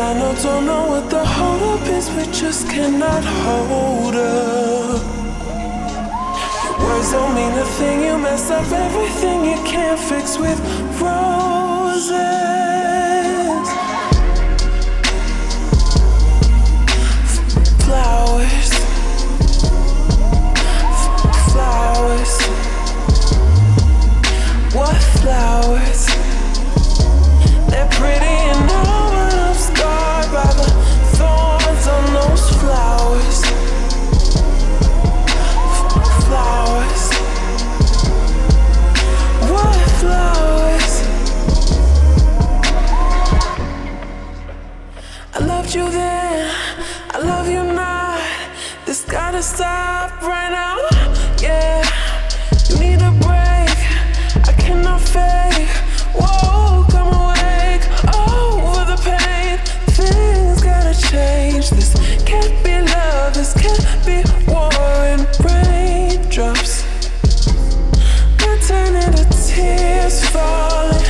I know, don't know what the hold up is, we just cannot hold up. Your words don't mean a thing, you mess up everything you can't fix with roses. to stop right now. Yeah, you need a break. I cannot fake. Whoa, come awake. Oh, Over the pain, things gotta change. This can't be love. This can't be war and raindrops. They're turning to tears falling.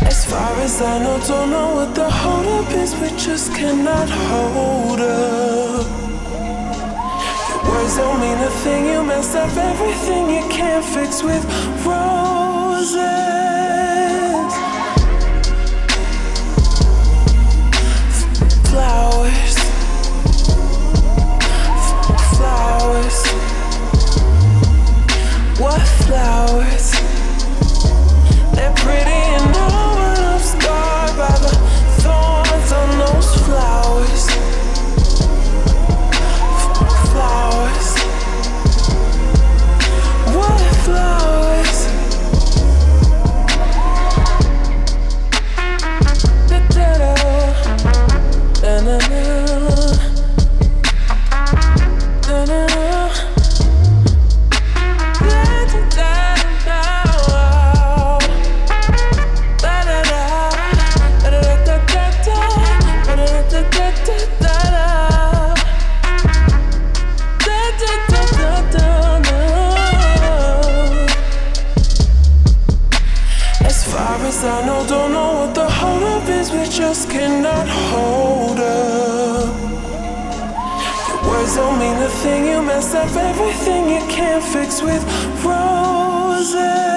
As far as I know, don't know what the hold up is. We just cannot hold up don't mean a thing. You messed up everything you can't fix with roses. just cannot hold up. Your words don't mean a thing. You mess up everything you can't fix with roses.